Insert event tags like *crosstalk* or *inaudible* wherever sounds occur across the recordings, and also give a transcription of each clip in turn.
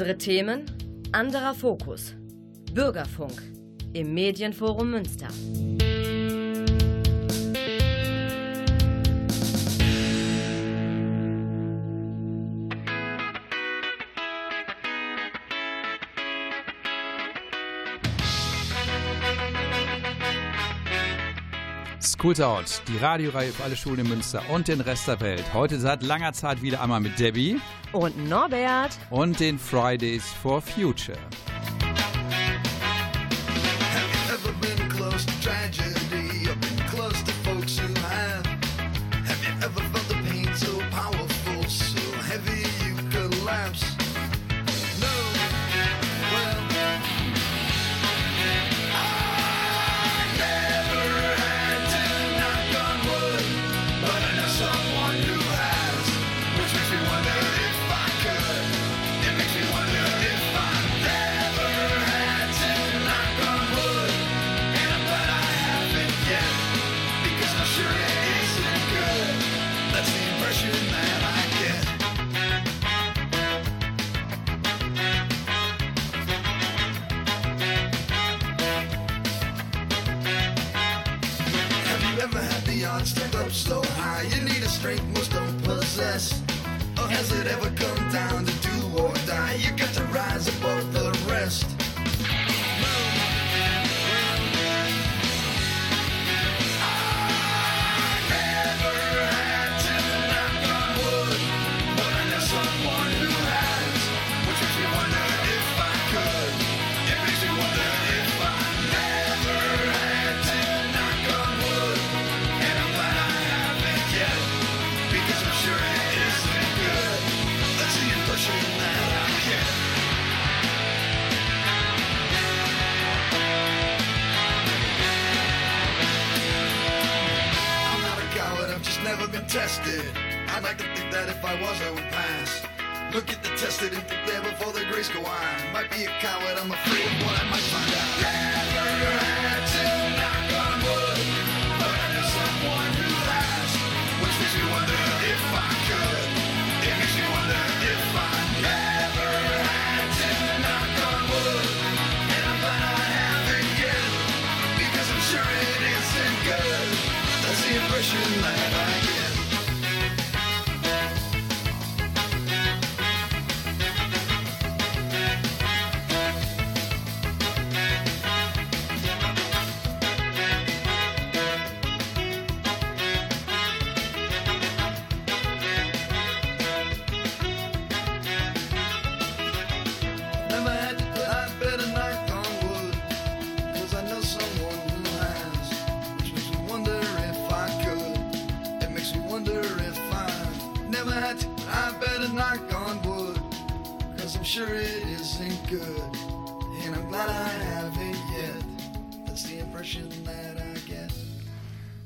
Andere Themen, anderer Fokus. Bürgerfunk im Medienforum Münster. Out, die Radioreihe für alle Schulen in Münster und den Rest der Welt. Heute seit langer Zeit wieder einmal mit Debbie und Norbert und den Fridays for Future.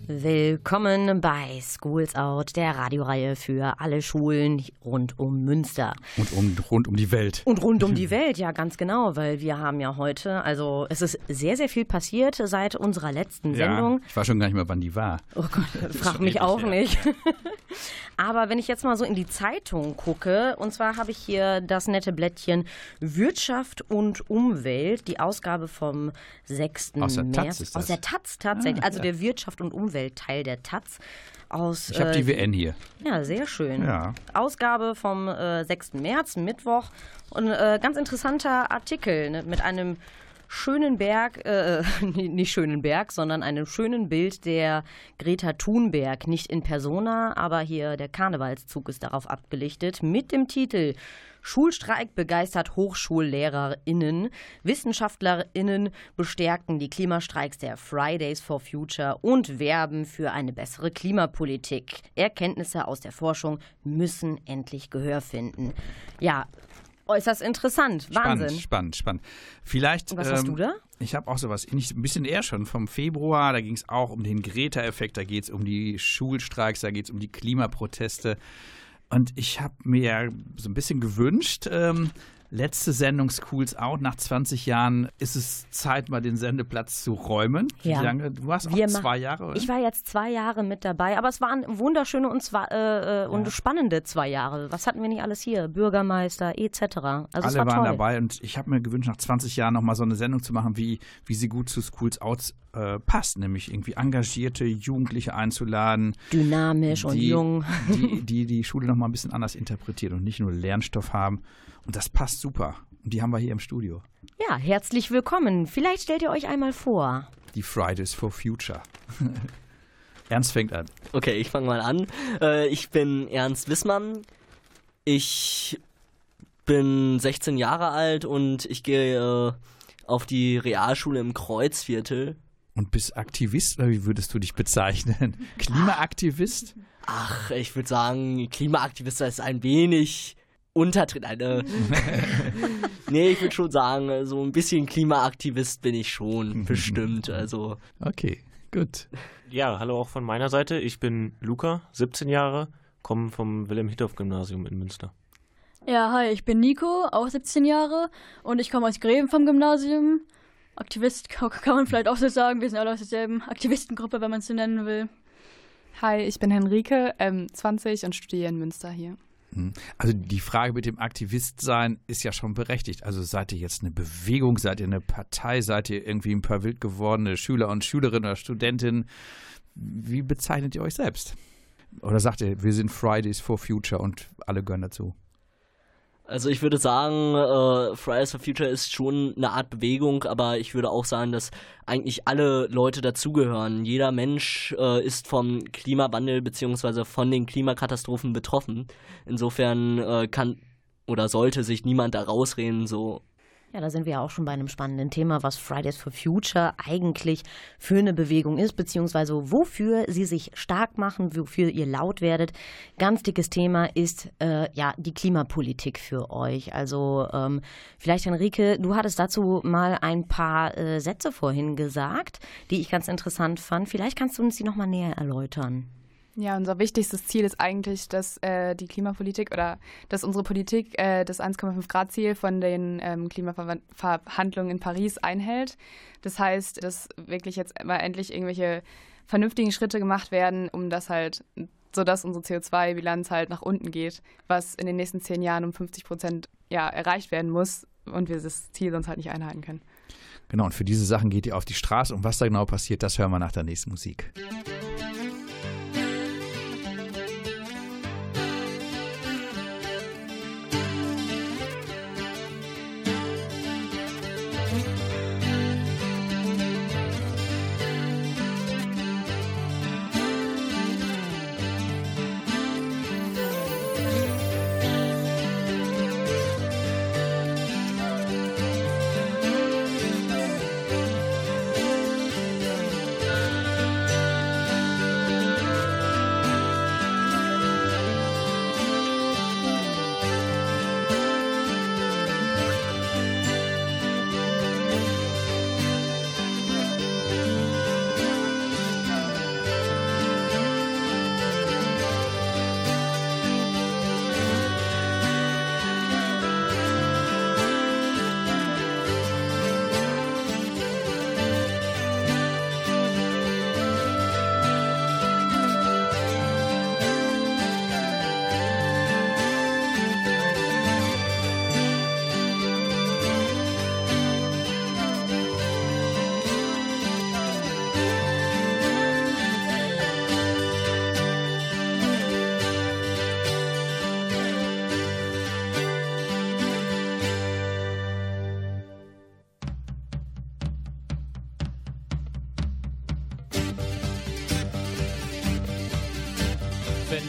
Willkommen bei Schools Out, der Radioreihe für alle Schulen rund um Münster. Und um, rund um die Welt. Und rund um die *laughs* Welt, ja, ganz genau, weil wir haben ja heute, also es ist sehr, sehr viel passiert seit unserer letzten Sendung. Ja, ich weiß schon gar nicht mehr, wann die war. Oh Gott, frag mich auch her. nicht. *laughs* Aber wenn ich jetzt mal so in die Zeitung gucke, und zwar habe ich hier das nette Blättchen Wirtschaft und Umwelt, die Ausgabe vom 6. Aus der März. Taz ist das. Aus der Taz tatsächlich, ah, also ja. der Wirtschaft und Umwelt Teil der Taz. Aus, ich habe die äh, WN hier. Ja, sehr schön. Ja. Ausgabe vom äh, 6. März, Mittwoch. Und äh, ganz interessanter Artikel ne, mit einem schönen Berg, äh, *laughs* nicht schönen Berg, sondern einem schönen Bild der Greta Thunberg, nicht in Persona, aber hier der Karnevalszug ist darauf abgelichtet, mit dem Titel Schulstreik begeistert HochschullehrerInnen. WissenschaftlerInnen bestärken die Klimastreiks der Fridays for Future und werben für eine bessere Klimapolitik. Erkenntnisse aus der Forschung müssen endlich Gehör finden. Ja, äußerst interessant. Wahnsinn. Spannend, spannend, spannend. Vielleicht. Und was ähm, hast du ähm, da? Ich habe auch sowas ähnliches, ein bisschen eher schon vom Februar. Da ging es auch um den Greta-Effekt, da geht es um die Schulstreiks, da geht es um die Klimaproteste. Und ich habe mir so ein bisschen gewünscht, ähm, Letzte Sendung Schools Out. Nach 20 Jahren ist es Zeit, mal den Sendeplatz zu räumen. Ja. Wie lange? Du warst auch Wir zwei ma- Jahre, oder? Ich war jetzt zwei Jahre mit dabei, aber es waren wunderschöne und, zwar, äh, äh, und spannende zwei Jahre. Was hatten wir nicht alles hier? Bürgermeister etc. Also Alle war waren toll. dabei und ich habe mir gewünscht, nach 20 Jahren nochmal so eine Sendung zu machen, wie, wie sie gut zu Schools Out äh, passt. Nämlich irgendwie engagierte Jugendliche einzuladen, Dynamisch und die, jung. Die, *laughs* die die Schule nochmal ein bisschen anders interpretiert und nicht nur Lernstoff haben. Und das passt super. Und die haben wir hier im Studio. Ja, herzlich willkommen. Vielleicht stellt ihr euch einmal vor. Die Fridays for Future. *laughs* Ernst fängt an. Okay, ich fange mal an. Äh, ich bin Ernst Wissmann. Ich bin 16 Jahre alt und ich gehe äh, auf die Realschule im Kreuzviertel. Und bist Aktivist oder wie würdest du dich bezeichnen? *laughs* Klimaaktivist? Ach, ich würde sagen, Klimaaktivist ist ein wenig untertritt. Eine *laughs* nee, ich würde schon sagen, so ein bisschen Klimaaktivist bin ich schon, bestimmt. Also, Okay, gut. Ja, hallo auch von meiner Seite. Ich bin Luca, 17 Jahre, komme vom Wilhelm-Hittorf-Gymnasium in Münster. Ja, hi, ich bin Nico, auch 17 Jahre und ich komme aus Greven vom Gymnasium. Aktivist ka- *laughs* kann man vielleicht auch so sagen, wir sind alle aus derselben Aktivistengruppe, wenn man es so nennen will. Hi, ich bin Henrike, ähm, 20 und studiere in Münster hier. Also die Frage mit dem Aktivistsein ist ja schon berechtigt. Also seid ihr jetzt eine Bewegung, seid ihr eine Partei, seid ihr irgendwie ein paar wild gewordene Schüler und Schülerinnen oder Studentinnen? Wie bezeichnet ihr euch selbst? Oder sagt ihr, wir sind Fridays for Future und alle gehören dazu? Also ich würde sagen, äh, Fridays for Future ist schon eine Art Bewegung, aber ich würde auch sagen, dass eigentlich alle Leute dazugehören. Jeder Mensch äh, ist vom Klimawandel beziehungsweise von den Klimakatastrophen betroffen. Insofern äh, kann oder sollte sich niemand da rausreden, so Ja, da sind wir ja auch schon bei einem spannenden Thema, was Fridays for Future eigentlich für eine Bewegung ist, beziehungsweise wofür sie sich stark machen, wofür ihr laut werdet. Ganz dickes Thema ist äh, ja die Klimapolitik für euch. Also ähm, vielleicht, Henrike, du hattest dazu mal ein paar äh, Sätze vorhin gesagt, die ich ganz interessant fand. Vielleicht kannst du uns die nochmal näher erläutern. Ja, unser wichtigstes Ziel ist eigentlich, dass äh, die Klimapolitik oder dass unsere Politik äh, das 1,5 Grad Ziel von den ähm, Klimaverhandlungen in Paris einhält. Das heißt, dass wirklich jetzt mal endlich irgendwelche vernünftigen Schritte gemacht werden, um das halt, sodass unsere CO2-Bilanz halt nach unten geht, was in den nächsten zehn Jahren um 50 Prozent ja, erreicht werden muss und wir das Ziel sonst halt nicht einhalten können. Genau, und für diese Sachen geht ihr auf die Straße. Und was da genau passiert, das hören wir nach der nächsten Musik. Wenn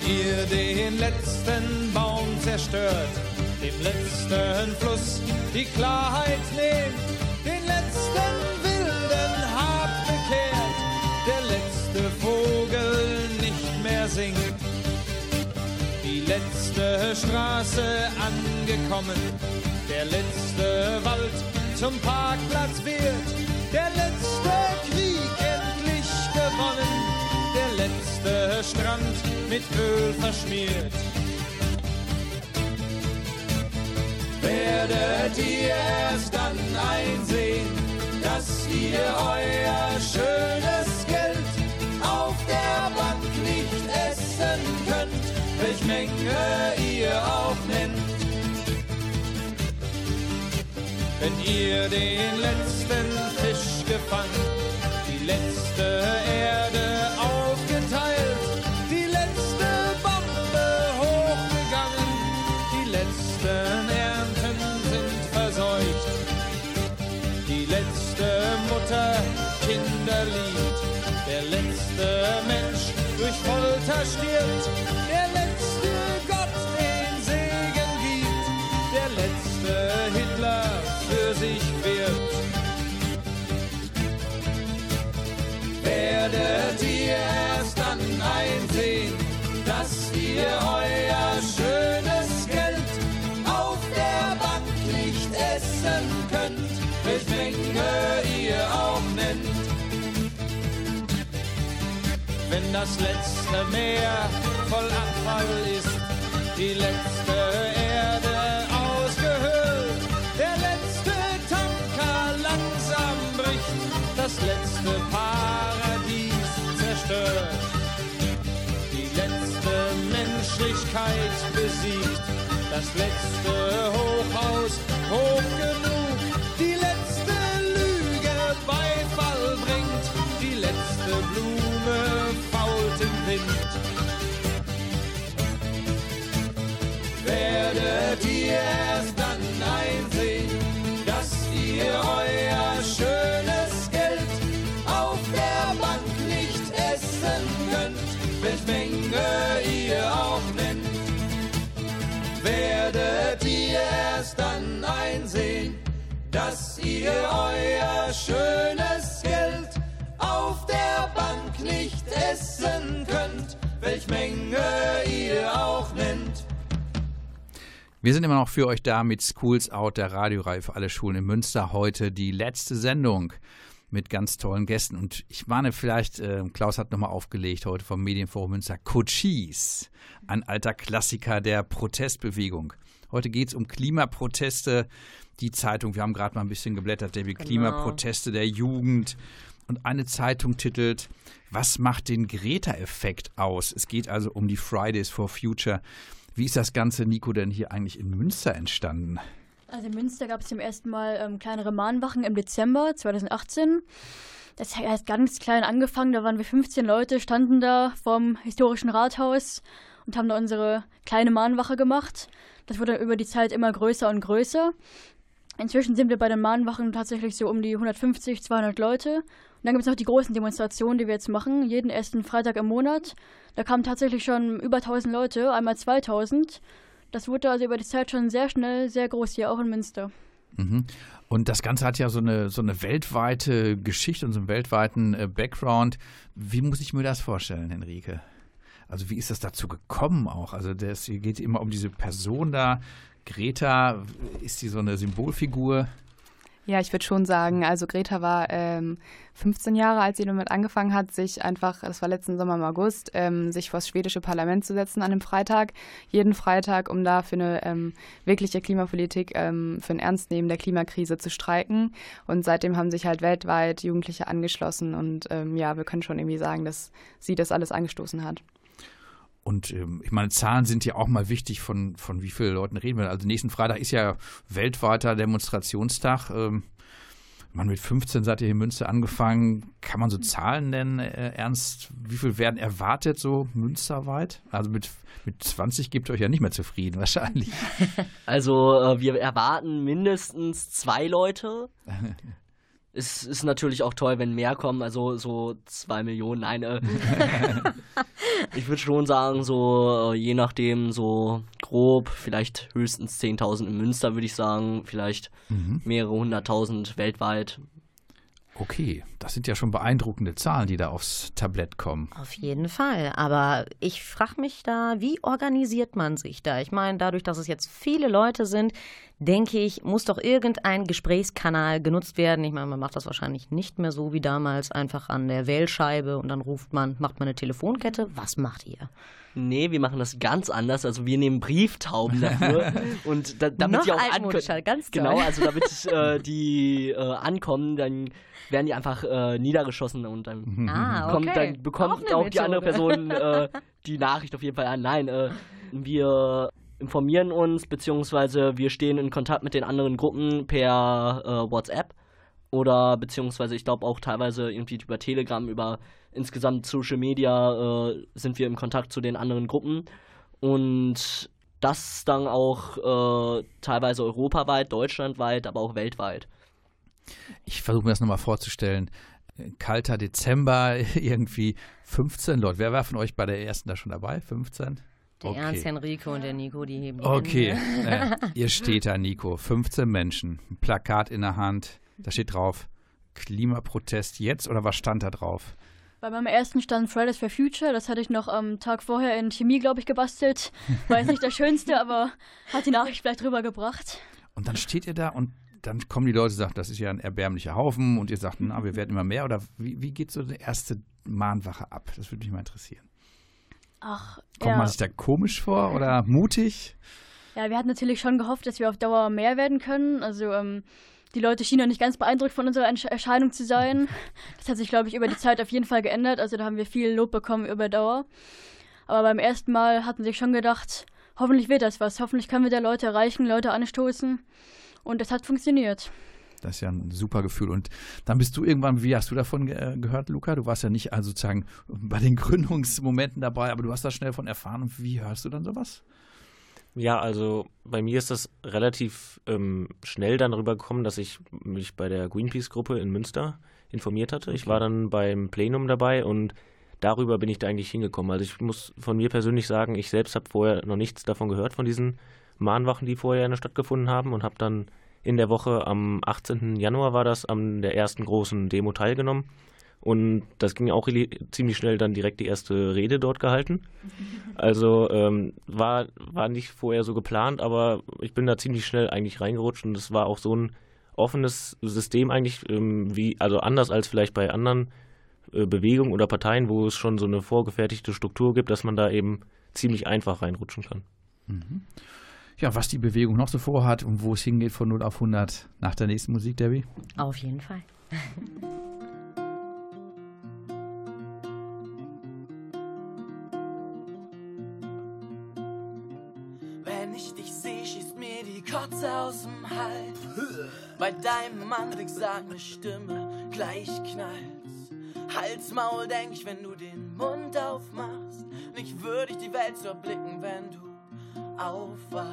ihr den letzten Baum zerstört, dem letzten Fluss die Klarheit nehmt, den letzten wilden Hab bekehrt, der letzte Vogel nicht mehr singt, die letzte Straße angekommen, der letzte Wald zum Parkplatz wird, der letzte Strand mit Öl verschmiert. Wer werdet ihr erst dann einsehen, dass ihr euer schönes Geld auf der Bank nicht essen könnt, welch Menge ihr auch nennt. Wenn ihr den letzten Fisch gefangen, die letzte Erde aufgeteilt, Folter stirbt, das letzte Meer voll Abfall ist, die letzte Erde ausgehöhlt, der letzte Tanker langsam bricht, das letzte Paradies zerstört, die letzte Menschlichkeit besiegt, das letzte Hochhaus hoch genug, die letzte Lüge Beifall bringt, die letzte Blume fault im Wind. Werdet ihr erst dann einsehen, dass ihr euer schönes Geld auf der Bank nicht essen könnt, welch Menge ihr auch nennt. Werdet ihr erst dann einsehen, dass ihr euer schönes Geld auf der Bank nicht essen könnt, welch Menge ihr auch nennt. Wir sind immer noch für euch da mit Schools Out, der Radioreihe für alle Schulen in Münster. Heute die letzte Sendung mit ganz tollen Gästen. Und ich meine, vielleicht, äh, Klaus hat nochmal aufgelegt heute vom Medienforum Münster, Cochise, ein alter Klassiker der Protestbewegung. Heute geht es um Klimaproteste. Die Zeitung, wir haben gerade mal ein bisschen geblättert, David, Genau. Klimaproteste der Jugend. Und eine Zeitung titelt, was macht den Greta-Effekt aus? Es geht also um die Fridays for Future. Wie ist das Ganze, Nico, denn hier eigentlich in Münster entstanden? Also in Münster gab es zum ersten Mal ähm, kleinere Mahnwachen im Dezember 2018. Das erst ganz klein angefangen, da waren wir 15 Leute, standen da vorm historischen Rathaus und haben da unsere kleine Mahnwache gemacht. Das wurde über die Zeit immer größer und größer. Inzwischen sind wir bei den Mahnwachen tatsächlich so um die 150, 200 Leute. Dann gibt es noch die großen Demonstrationen, die wir jetzt machen, jeden ersten Freitag im Monat. Da kamen tatsächlich schon über 1000 Leute, einmal 2000. Das wurde also über die Zeit schon sehr schnell sehr groß hier, auch in Münster. Mhm. Und das Ganze hat ja so eine, so eine weltweite Geschichte und so einen weltweiten äh, Background. Wie muss ich mir das vorstellen, Henrike? Also wie ist das dazu gekommen auch? Also hier geht immer um diese Person da. Greta, ist die so eine Symbolfigur? Ja, ich würde schon sagen, also Greta war ähm, 15 Jahre, als sie damit angefangen hat, sich einfach, das war letzten Sommer im August, ähm, sich vor das schwedische Parlament zu setzen an einem Freitag, jeden Freitag, um da für eine ähm, wirkliche Klimapolitik, ähm, für ein Ernstnehmen der Klimakrise zu streiken. Und seitdem haben sich halt weltweit Jugendliche angeschlossen und ähm, ja, wir können schon irgendwie sagen, dass sie das alles angestoßen hat. Und ähm, ich meine, Zahlen sind ja auch mal wichtig, von, von wie vielen Leuten reden wir. Also nächsten Freitag ist ja weltweiter Demonstrationstag. Ähm, man mit 15 seid ihr hier in Münster angefangen. Kann man so Zahlen nennen, äh, Ernst? Wie viel werden erwartet so münsterweit? Also mit, mit 20 gebt ihr euch ja nicht mehr zufrieden *laughs* wahrscheinlich. Also äh, wir erwarten mindestens zwei Leute. *laughs* Es ist natürlich auch toll, wenn mehr kommen, also so zwei Millionen. Nein, äh, *laughs* ich würde schon sagen, so äh, je nachdem, so grob, vielleicht höchstens 10.000 in Münster, würde ich sagen, vielleicht mehrere hunderttausend weltweit. Okay, das sind ja schon beeindruckende Zahlen, die da aufs Tablett kommen. Auf jeden Fall. Aber ich frage mich da, wie organisiert man sich da? Ich meine, dadurch, dass es jetzt viele Leute sind, denke ich, muss doch irgendein Gesprächskanal genutzt werden. Ich meine, man macht das wahrscheinlich nicht mehr so wie damals, einfach an der Wählscheibe und dann ruft man, macht man eine Telefonkette. Was macht ihr? Nee, wir machen das ganz anders. Also wir nehmen Brieftauben dafür. *laughs* und da, damit Noch die auch ankommen. ganz toll. Genau, also damit *laughs* äh, die äh, ankommen, dann werden die einfach äh, niedergeschossen und dann Ah, kommt, okay. dann bekommt Auch auch, die andere. Person *laughs* äh, die Nachricht auf jeden Fall an. Nein, äh, wir informieren uns, beziehungsweise wir stehen in Kontakt mit den anderen Gruppen per äh, WhatsApp oder beziehungsweise ich glaube auch teilweise irgendwie über Telegram, über insgesamt Social Media äh, sind wir im Kontakt zu den anderen Gruppen und das dann auch äh, teilweise europaweit, deutschlandweit, aber auch weltweit. Ich versuche mir das nochmal vorzustellen. Kalter Dezember, *laughs* irgendwie 15 Leute. Wer war von euch bei der ersten da schon dabei? 15? Der Okay. Ernst, Henrike und der Nico, die heben die Okay, Hände. äh, *laughs* ihr steht da, Nico. 15 Menschen, ein Plakat in der Hand. Da steht drauf, Klimaprotest jetzt oder was stand da drauf? Bei meinem ersten stand Fridays for Future. Das hatte ich noch am Tag vorher in Chemie, glaube ich, gebastelt. *laughs* War jetzt nicht das Schönste, aber hat die Nachricht vielleicht rübergebracht. Und dann steht ihr da und dann kommen die Leute und sagen, das ist ja ein erbärmlicher Haufen und ihr sagt, na, wir werden immer mehr. Oder wie, wie geht so eine erste Mahnwache ab? Das würde mich mal interessieren. Ach, Kommt ja. man sich da komisch vor oder mutig? Ja, wir hatten natürlich schon gehofft, dass wir auf Dauer mehr werden können. Also ähm, die Leute schienen ja nicht ganz beeindruckt von unserer Erscheinung zu sein. *laughs* Das hat sich, glaube ich, über die Zeit auf jeden Fall geändert. Also da haben wir viel Lob bekommen über Dauer. Aber beim ersten Mal hatten sich schon gedacht, hoffentlich wird das was. Hoffentlich können wir da Leute erreichen, Leute anstoßen. Und es hat funktioniert. Das ist ja ein super Gefühl. Und dann bist du irgendwann, wie hast du davon ge äh, gehört, Luca? Du warst ja nicht also sozusagen bei den *laughs* Gründungsmomenten dabei, aber du hast da schnell von erfahren. Und wie hörst du dann sowas? Ja, also bei mir ist das relativ ähm, schnell dann rübergekommen, dass ich mich bei der Greenpeace-Gruppe in Münster informiert hatte. Ich war dann beim Plenum dabei und darüber bin ich da eigentlich hingekommen. Also ich muss von mir persönlich sagen, ich selbst habe vorher noch nichts davon gehört, von diesen Mahnwachen, die vorher in der Stadt gefunden haben und habe dann in der Woche am 18. Januar war das, an der ersten großen Demo teilgenommen. Und das ging auch ziemlich schnell dann direkt die erste Rede dort gehalten. *laughs* Also ähm, war, war nicht vorher so geplant, aber ich bin da ziemlich schnell eigentlich reingerutscht und es war auch so ein offenes System eigentlich, ähm, wie, also anders als vielleicht bei anderen äh, Bewegungen oder Parteien, wo es schon so eine vorgefertigte Struktur gibt, dass man da eben ziemlich einfach reinrutschen kann. Ja, was die Bewegung noch so vorhat und wo es hingeht von 0 auf 100 nach der nächsten Musik, Debbie? Auf jeden Fall. *laughs* Kotze aus dem Hals. Bei deinem Anblick sagt eine Stimme, gleich knallt's. Hals, Maul, denk ich, wenn du den Mund aufmachst. Nicht würdig die Welt zu erblicken, wenn du aufwachst.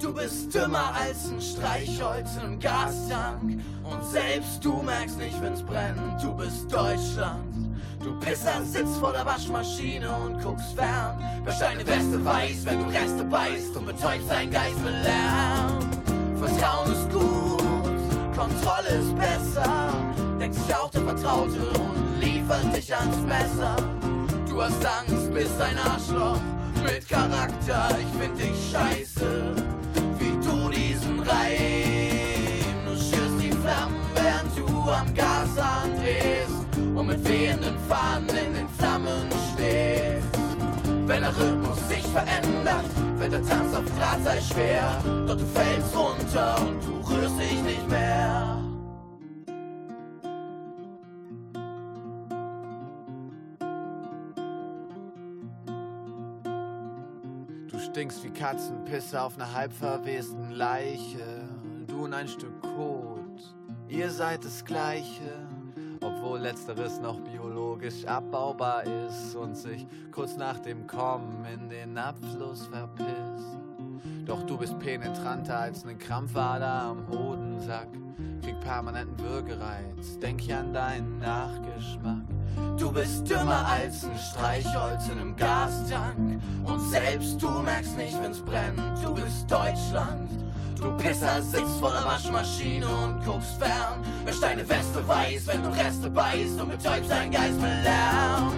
Du bist dümmer als ein Streichholz im Gastank. Und selbst du merkst nicht, wenn's brennt. Du bist Deutschland. Du Pisser sitzt vor der Waschmaschine und guckst fern. Wäsch deine Weste weiß, wenn du Reste beißt und betäubst dein Geist mit Lärm. Vertrauen ist gut, Kontrolle ist besser. Denkt sich auch der Vertraute und liefert dich ans Messer. Du hast Angst, bist ein Arschloch mit Charakter. Ich find dich scheiße, wie du diesen Reim. Du schürst die Flammen, während du am Gas andrehst und mit wehenden Fahnen in den Flammen stehst. Wenn der Rhythmus sich verändert, wird der Tanz auf Drahtseil schwer. Doch du fällst runter und du rührst dich nicht mehr. Du stinkst wie Katzenpisse auf einer halb verwesten Leiche. Du und ein Stück Kot. Ihr seid das Gleiche. Obwohl letzteres noch biologisch abbaubar ist und sich kurz nach dem Kommen in den Abfluss verpisst. Doch du bist penetranter als ne Krampfader am Hodensack. Krieg permanenten Würgereiz, denk ich an deinen Nachgeschmack. Du bist dümmer als ein Streichholz in einem Gastank. Und selbst du merkst nicht, wenn's brennt. Du bist Deutschland. Du Pisser sitzt vor der Waschmaschine und guckst fern. Wäsch deine Weste weiß, wenn du Reste beißt und betäubst dein Geist mit Lärm.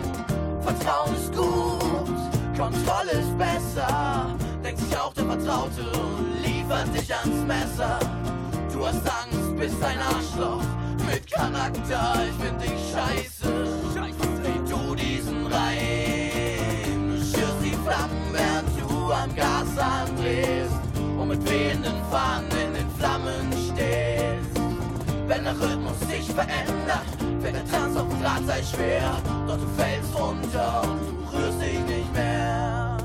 Vertrauen ist gut, Kontrolle ist besser. Denkt sich auch der Vertraute und liefert dich ans Messer. Du hast Angst, bist ein Arschloch mit Charakter. Ich find dich der Rhythmus sich verändert. Wenn der Tanz auf dem Drahtseil schwer, doch du fällst runter und du rührst dich nicht mehr.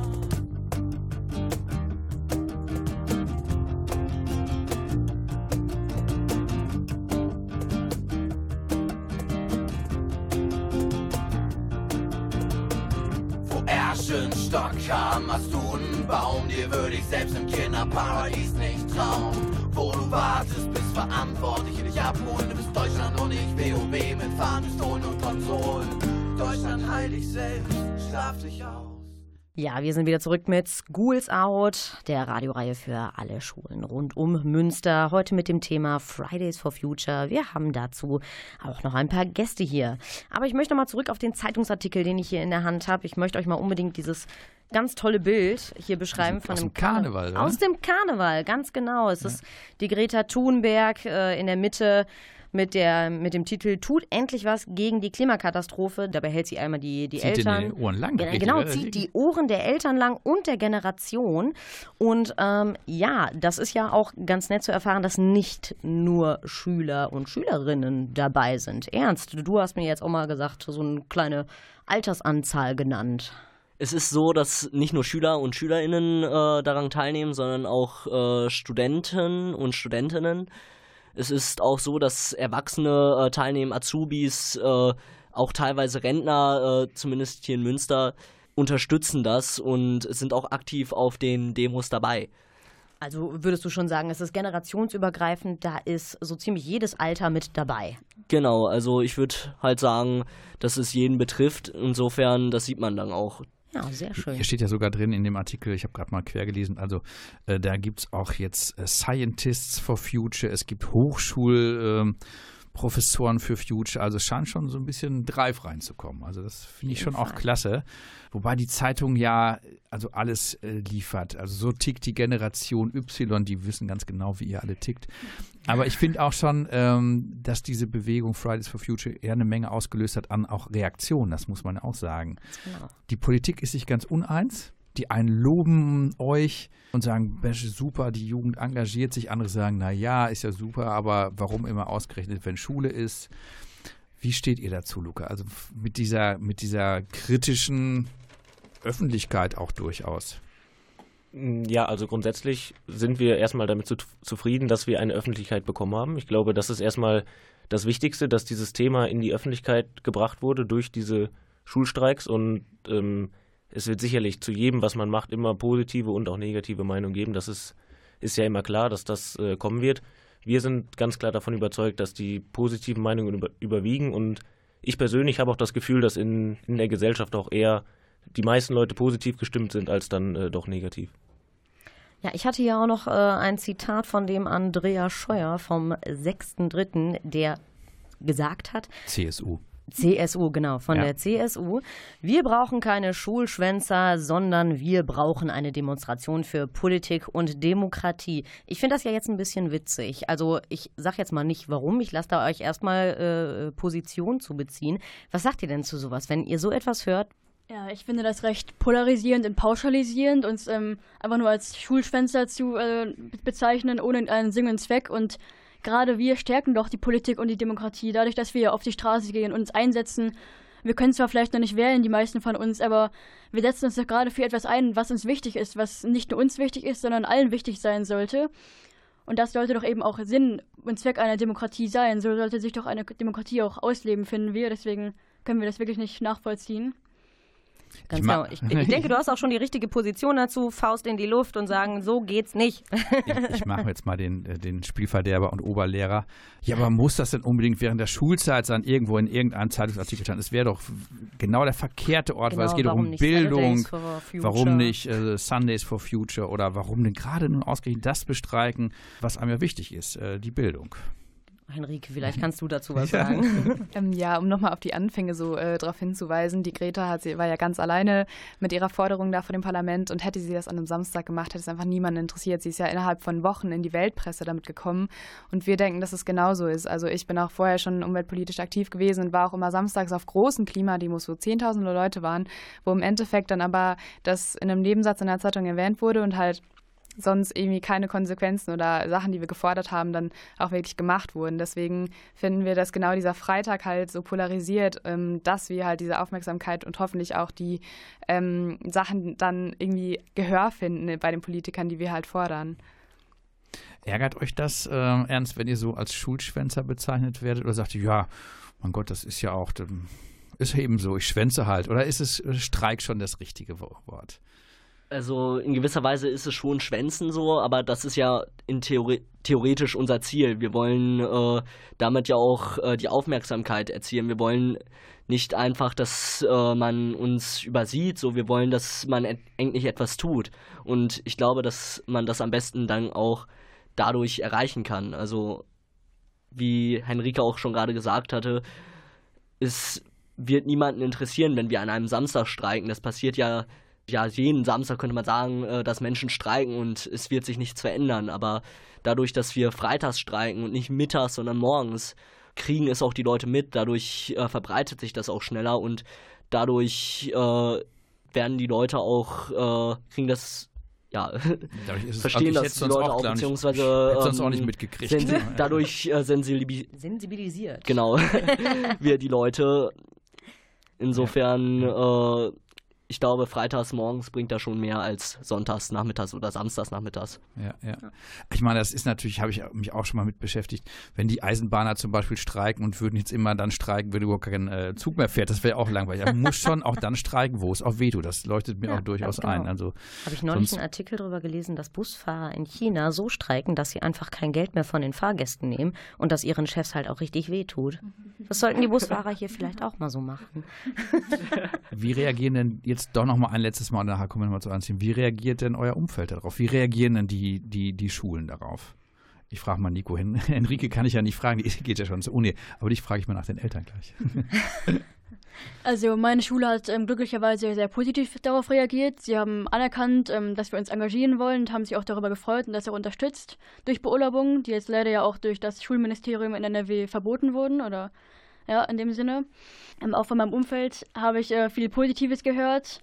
Wo Stock kam, hast du einen Baum, dir würde ich selbst im Kinderparadies nicht trauen. Wo du wartest, verantwortlich, dich abholen, du bist Deutschland und ich WoW mit Fahnen, Pistolen und Konsolen. Deutschland heil dich selbst, schlaf dich aus. Ja, wir sind wieder zurück mit Schools Out, der Radioreihe für alle Schulen rund um Münster. Heute mit dem Thema Fridays for Future. Wir haben dazu auch noch ein paar Gäste hier. Aber ich möchte mal zurück auf den Zeitungsartikel, den ich hier in der Hand habe. Ich möchte euch mal unbedingt dieses ganz tolle Bild hier beschreiben von aus einem dem Karneval, oder? Aus dem Karneval, ganz genau. Es ist die Greta Thunberg äh, in der Mitte mit, der, mit dem Titel Tut endlich was gegen die Klimakatastrophe. Dabei hält sie einmal die, die Zieht Eltern. den Ohren lang. Richtig, genau, zieht die Ohren der Eltern lang und der Generation. Und ähm, ja, das ist ja auch ganz nett zu erfahren, dass nicht nur Schüler und Schülerinnen dabei sind. Ernst, du hast mir jetzt auch mal gesagt, so eine kleine Altersanzahl genannt. Es ist so, dass nicht nur Schüler und Schülerinnen äh, daran teilnehmen, sondern auch äh, Studenten und Studentinnen. Es ist auch so, dass Erwachsene äh, teilnehmen, Azubis, äh, auch teilweise Rentner, äh, zumindest hier in Münster, unterstützen das und sind auch aktiv auf den Demos dabei. Also würdest du schon sagen, es ist generationsübergreifend, da ist so ziemlich jedes Alter mit dabei. Genau, also ich würde halt sagen, dass es jeden betrifft. Insofern, das sieht man dann auch. Ja, sehr schön. Hier steht ja sogar drin in dem Artikel, ich habe gerade mal quer gelesen, also äh, da gibt es auch jetzt äh, Scientists for Future, es gibt Hochschulprofessoren für Future, also es scheint schon so ein bisschen Drive reinzukommen. Also das finde ich schon auch klasse. Wobei die Zeitung ja also alles äh, liefert. Also so tickt die Generation Y, die wissen ganz genau, wie ihr alle tickt. Aber ich finde auch schon, ähm, dass diese Bewegung Fridays for Future eher eine Menge ausgelöst hat an auch Reaktionen, das muss man auch sagen. Genau. Die Politik ist sich ganz uneins. Die einen loben euch und sagen, Mensch, super, die Jugend engagiert sich. Andere sagen, na ja, ist ja super, aber warum immer ausgerechnet, wenn Schule ist? Wie steht ihr dazu, Luca? Also mit dieser, mit dieser kritischen Öffentlichkeit auch durchaus. Mm, Ja, also grundsätzlich sind wir erstmal damit zu, zufrieden, dass wir eine Öffentlichkeit bekommen haben. Ich glaube, das ist erstmal das Wichtigste, dass dieses Thema in die Öffentlichkeit gebracht wurde durch diese Schulstreiks und ähm, es wird sicherlich zu jedem, was man macht, immer positive und auch negative Meinungen geben. Das ist, ist ja immer klar, dass das äh, kommen wird. Wir sind ganz klar davon überzeugt, dass die positiven Meinungen über, überwiegen und ich persönlich habe auch das Gefühl, dass in, in der Gesellschaft auch eher die meisten Leute positiv gestimmt sind als dann äh, doch negativ. Ja, ich hatte ja auch noch äh, ein Zitat von dem Andrea Scheuer vom 6.3., der gesagt hat, CSU. CSU, genau, von Ja. der CSU. Wir brauchen keine Schulschwänzer, sondern wir brauchen eine Demonstration für Politik und Demokratie. Ich finde das ja jetzt ein bisschen witzig. Also ich sage jetzt mal nicht warum, ich lasse da euch erstmal äh, Position zu beziehen. Was sagt ihr denn zu sowas, wenn ihr so etwas hört? Ja, ich finde das recht polarisierend und pauschalisierend, uns ähm, einfach nur als Schulschwänzer zu äh, bezeichnen, ohne einen Sinn und Zweck. Und gerade wir stärken doch die Politik und die Demokratie, dadurch, dass wir auf die Straße gehen und uns einsetzen. Wir können zwar vielleicht noch nicht wählen, die meisten von uns, aber wir setzen uns doch gerade für etwas ein, was uns wichtig ist, was nicht nur uns wichtig ist, sondern allen wichtig sein sollte. Und das sollte doch eben auch Sinn und Zweck einer Demokratie sein. So sollte sich doch eine Demokratie auch ausleben, finden wir. Deswegen können wir das wirklich nicht nachvollziehen. Ganz genau. Ich, ich denke, du hast auch schon die richtige Position dazu. Faust in die Luft und sagen, so geht's nicht. Ich, ich mache jetzt mal den, äh, den Spielverderber und Oberlehrer. Ja, aber muss das denn unbedingt während der Schulzeit sein, irgendwo in irgendeinem Zeitungsartikel stehen? Es wäre doch genau der verkehrte Ort, weil es Genau, geht um Bildung. Warum nicht äh, Sundays for Future oder warum denn gerade nun ausgerechnet das bestreiken, was einem ja wichtig ist, äh, die Bildung. Henrike, vielleicht kannst du dazu was Ja. sagen. *laughs* Ähm, ja, um nochmal auf die Anfänge so äh, darauf hinzuweisen, die Greta hat, sie war ja ganz alleine mit ihrer Forderung da vor dem Parlament und hätte sie das an einem Samstag gemacht, hätte es einfach niemanden interessiert. Sie ist ja innerhalb von Wochen in die Weltpresse damit gekommen und wir denken, dass es genauso ist. Also ich bin auch vorher schon umweltpolitisch aktiv gewesen und war auch immer samstags auf großen Klimademos, wo zehntausende Leute waren, wo im Endeffekt dann aber das in einem Nebensatz in der Zeitung erwähnt wurde und halt sonst irgendwie keine Konsequenzen oder Sachen, die wir gefordert haben, dann auch wirklich gemacht wurden. Deswegen finden wir, dass genau dieser Freitag halt so polarisiert, ähm, dass wir halt diese Aufmerksamkeit und hoffentlich auch die ähm, Sachen dann irgendwie Gehör finden bei den Politikern, die wir halt fordern. Ärgert euch das, äh, Ernst, wenn ihr so als Schulschwänzer bezeichnet werdet oder sagt ihr, ja, mein Gott, das ist ja auch, ist eben so, ich schwänze halt. Oder ist es äh, Streik schon das richtige Wort? Also in gewisser Weise ist es schon Schwänzen so, aber das ist ja Theori theoretisch unser Ziel. Wir wollen äh, damit ja auch äh, die Aufmerksamkeit erzielen. Wir wollen nicht einfach, dass äh, man uns übersieht, so wir wollen, dass man endlich etwas tut. Und ich glaube, dass man das am besten dann auch dadurch erreichen kann. Also wie Henrike auch schon gerade gesagt hatte, es wird niemanden interessieren, wenn wir an einem Samstag streiken. Das passiert ja ja, jeden Samstag könnte man sagen, äh, dass Menschen streiken und es wird sich nichts verändern. Aber dadurch, dass wir freitags streiken und nicht mittags, sondern morgens, kriegen es auch die Leute mit. Dadurch äh, verbreitet sich das auch schneller und dadurch äh, werden die Leute auch, äh, kriegen das ja, *laughs* verstehen das die Leute auch, beziehungsweise ähm, auch nicht mitgekriegt. Sensi *laughs* dadurch äh, sensibilis sensibilisiert. Genau, *laughs* wir die Leute. Insofern äh, ich glaube, freitags morgens bringt das schon mehr als sonntags nachmittags oder samstags nachmittags. Ja, ja. Ich meine, das ist natürlich, habe ich mich auch schon mal mit beschäftigt, wenn die Eisenbahner zum Beispiel streiken und würden jetzt immer dann streiken, wenn überhaupt kein äh, Zug mehr fährt, das wäre auch langweilig. Man muss schon auch dann streiken, wo es auch wehtut. Das leuchtet mir ja, auch durchaus genau. ein. Also, habe ich neulich einen Artikel darüber gelesen, dass Busfahrer in China so streiken, dass sie einfach kein Geld mehr von den Fahrgästen nehmen und dass ihren Chefs halt auch richtig wehtut. Das sollten die Busfahrer hier vielleicht auch mal so machen. Wie reagieren denn jetzt jetzt doch noch mal ein letztes Mal, und nachher kommen wir nochmal zu anziehen. Wie reagiert denn euer Umfeld darauf? Wie reagieren denn die, die, die Schulen darauf? Ich frage mal Nico hin. *laughs* Enrique kann ich ja nicht fragen, die *laughs* geht ja schon zur Uni. Aber dich frage ich mal nach den Eltern gleich. *laughs* Also meine Schule hat ähm, glücklicherweise sehr positiv darauf reagiert. Sie haben anerkannt, ähm, dass wir uns engagieren wollen und haben sich auch darüber gefreut und das auch unterstützt durch Beurlaubungen, die jetzt leider ja auch durch das Schulministerium in NRW verboten wurden oder ja, in dem Sinne. Ähm, auch von meinem Umfeld habe ich äh, viel Positives gehört,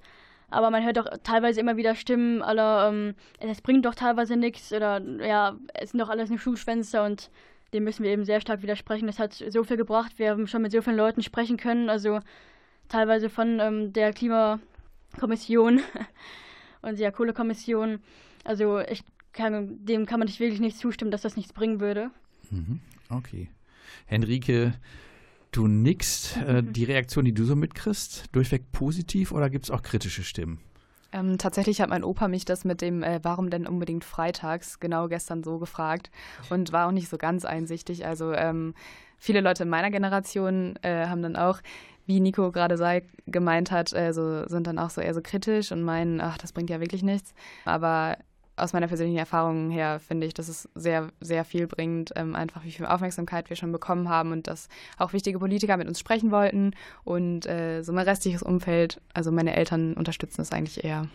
aber man hört auch teilweise immer wieder Stimmen aller, ähm, es bringt doch teilweise nichts oder ja, es sind doch alles nur Schuhschwänzer und dem müssen wir eben sehr stark widersprechen. Es hat so viel gebracht, wir haben schon mit so vielen Leuten sprechen können, also teilweise von ähm, der Klimakommission *laughs* und der Kohlekommission. Also ich kann, dem kann man nicht wirklich nicht zustimmen, dass das nichts bringen würde. Mhm. Okay. Henrike, Du nickst. Äh, die Reaktion, die du so mitkriegst, durchweg positiv oder gibt es auch kritische Stimmen? Ähm, tatsächlich hat mein Opa mich das mit dem, äh, warum denn unbedingt freitags, genau gestern so gefragt und war auch nicht so ganz einsichtig. Also ähm, viele Leute in meiner Generation äh, haben dann auch, wie Nico gerade gemeint hat, äh, so, sind dann auch so eher so kritisch und meinen, ach, das bringt ja wirklich nichts. Aber aus meiner persönlichen Erfahrung her finde ich, dass es sehr, sehr viel bringt, ähm, einfach wie viel Aufmerksamkeit wir schon bekommen haben und dass auch wichtige Politiker mit uns sprechen wollten und äh, so mein restliches Umfeld, also meine Eltern unterstützen es eigentlich eher.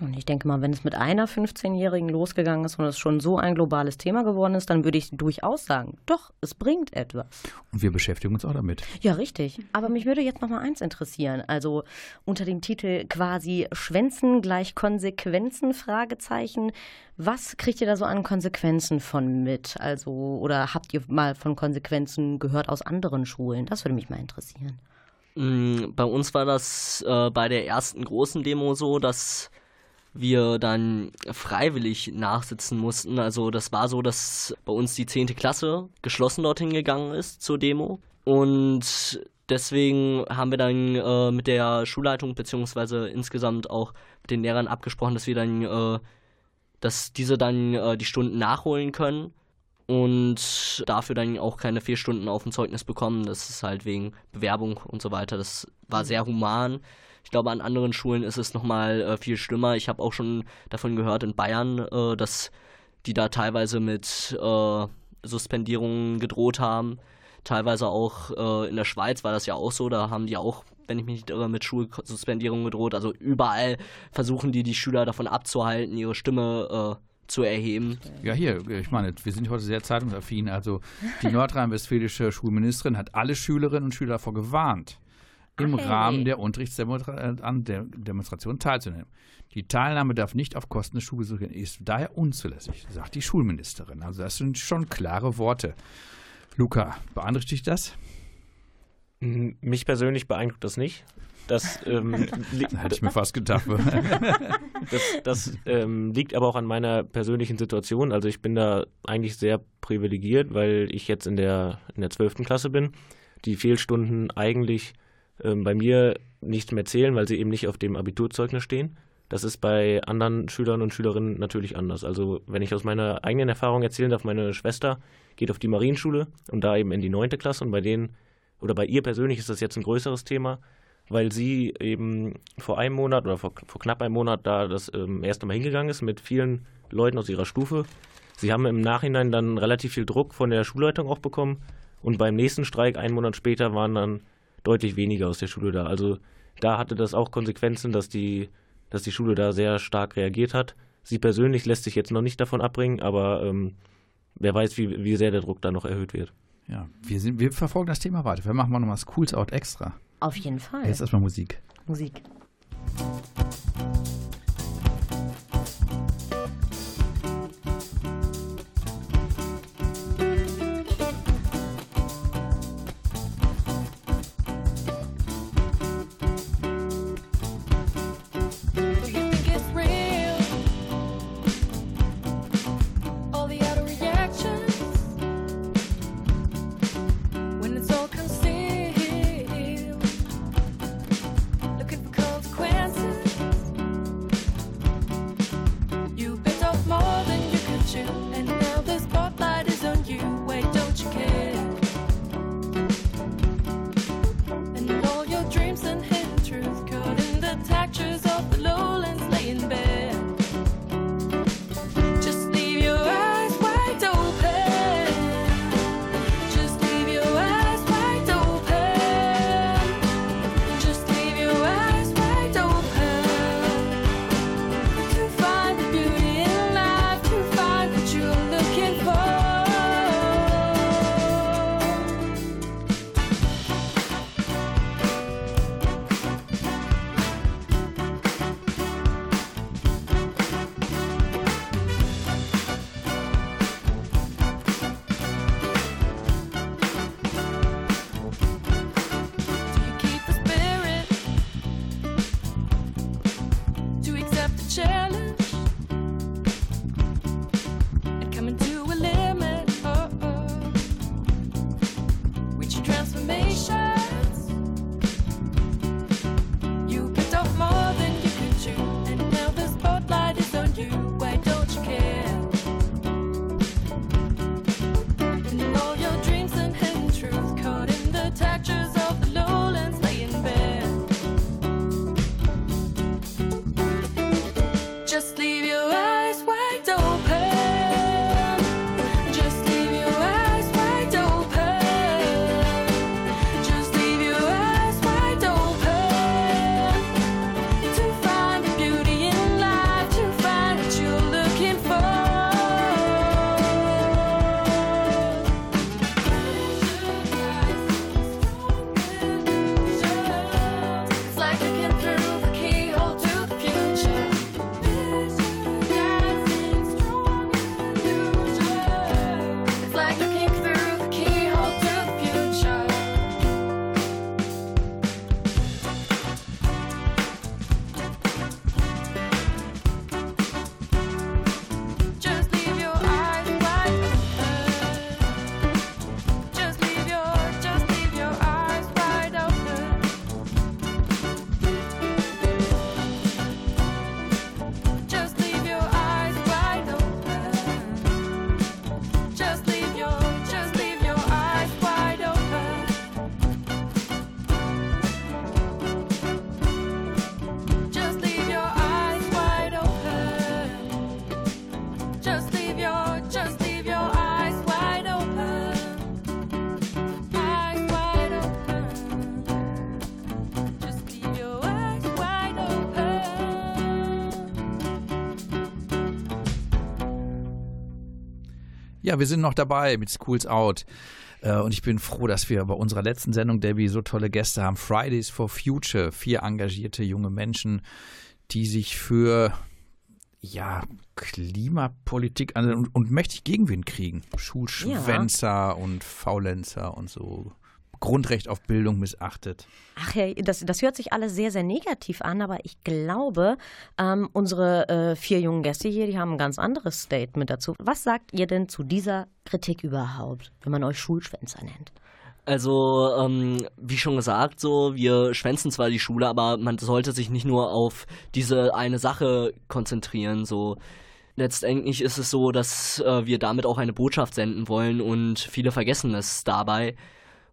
Und ich denke mal, wenn es mit einer 15-Jährigen losgegangen ist und es schon so ein globales Thema geworden ist, dann würde ich durchaus sagen, doch, es bringt etwas. Und wir beschäftigen uns auch damit. Ja, richtig. Aber mich würde jetzt noch mal eins interessieren. Also unter dem Titel quasi Schwänzen gleich Konsequenzen, Fragezeichen. Was kriegt ihr da so an Konsequenzen von mit? Also, oder habt ihr mal von Konsequenzen gehört aus anderen Schulen? Das würde mich mal interessieren. Mm, bei uns war das äh, bei der ersten großen Demo so, dass wir dann freiwillig nachsitzen mussten. Also das war so, dass bei uns die 10. Klasse geschlossen dorthin gegangen ist zur Demo. Und deswegen haben wir dann äh, mit der Schulleitung beziehungsweise insgesamt auch mit den Lehrern abgesprochen, dass wir dann, äh, dass diese dann äh, die Stunden nachholen können und dafür dann auch keine vier Stunden auf dem Zeugnis bekommen. Das ist halt wegen Bewerbung und so weiter. Das war sehr human. Ich glaube, an anderen Schulen ist es nochmal äh, viel schlimmer. Ich habe auch schon davon gehört in Bayern, äh, dass die da teilweise mit äh, Suspendierungen gedroht haben. Teilweise auch äh, in der Schweiz war das ja auch so. Da haben die auch, wenn ich mich nicht irre, mit Schulsuspendierungen gedroht. Also überall versuchen die die Schüler davon abzuhalten, ihre Stimme äh, zu erheben. Ja, hier, ich meine, wir sind heute sehr zeitungsaffin. Also die *laughs* nordrhein-westfälische Schulministerin hat alle Schülerinnen und Schüler davor gewarnt, im Hey. Rahmen der Unterrichtsdemonstration Demonstration teilzunehmen. Die Teilnahme darf nicht auf Kosten des Schulbesuchs gehen, ist daher unzulässig, sagt die Schulministerin. Also das sind schon klare Worte. Luca, beeindruckt dich das? Mich persönlich beeindruckt das nicht. Das, ähm, *laughs* Hätte ich mir fast gedacht. *laughs* das, das ähm, liegt aber auch an meiner persönlichen Situation. Also ich bin da eigentlich sehr privilegiert, weil ich jetzt in der, in der 12. Klasse bin. Die Fehlstunden eigentlich ähm, bei mir nicht mehr zählen, weil sie eben nicht auf dem Abiturzeugnis stehen. Das ist bei anderen Schülern und Schülerinnen natürlich anders. Also wenn ich aus meiner eigenen Erfahrung erzählen darf, meine Schwester geht auf die Marienschule und da eben in die 9. Klasse und bei denen oder bei ihr persönlich ist das jetzt ein größeres Thema, weil sie eben vor einem Monat oder vor, vor knapp einem Monat da das ähm, erste Mal hingegangen ist mit vielen Leuten aus ihrer Stufe. Sie haben im Nachhinein dann relativ viel Druck von der Schulleitung auch bekommen und beim nächsten Streik, einen Monat später, waren dann deutlich weniger aus der Schule da. Also da hatte das auch Konsequenzen, dass die, dass die Schule da sehr stark reagiert hat. Sie persönlich lässt sich jetzt noch nicht davon abbringen, aber ähm, wer weiß, wie, wie sehr der Druck da noch erhöht wird. ja, wir, sind, wir verfolgen das Thema weiter. Wir machen mal noch was Cooles Out extra. Auf jeden Fall. Jetzt erstmal Musik. Musik. Ja, wir sind noch dabei mit Schools Out. Äh, und ich bin froh, dass wir bei unserer letzten Sendung, Debbie, so tolle Gäste haben. Fridays for Future, vier engagierte junge Menschen, die sich für ja, Klimapolitik an und, und mächtig Gegenwind kriegen. Schulschwänzer und Faulenzer und so. Grundrecht auf Bildung missachtet. Ach ja, das, das hört sich alles sehr, sehr negativ an, aber ich glaube, ähm, unsere äh, vier jungen Gäste hier, die haben ein ganz anderes Statement dazu. Was sagt ihr denn zu dieser Kritik überhaupt, wenn man euch Schulschwänzer nennt? Also, ähm, wie schon gesagt, so, wir schwänzen zwar die Schule, aber man sollte sich nicht nur auf diese eine Sache konzentrieren. So, letztendlich ist es so, dass äh, wir damit auch eine Botschaft senden wollen und viele vergessen es dabei.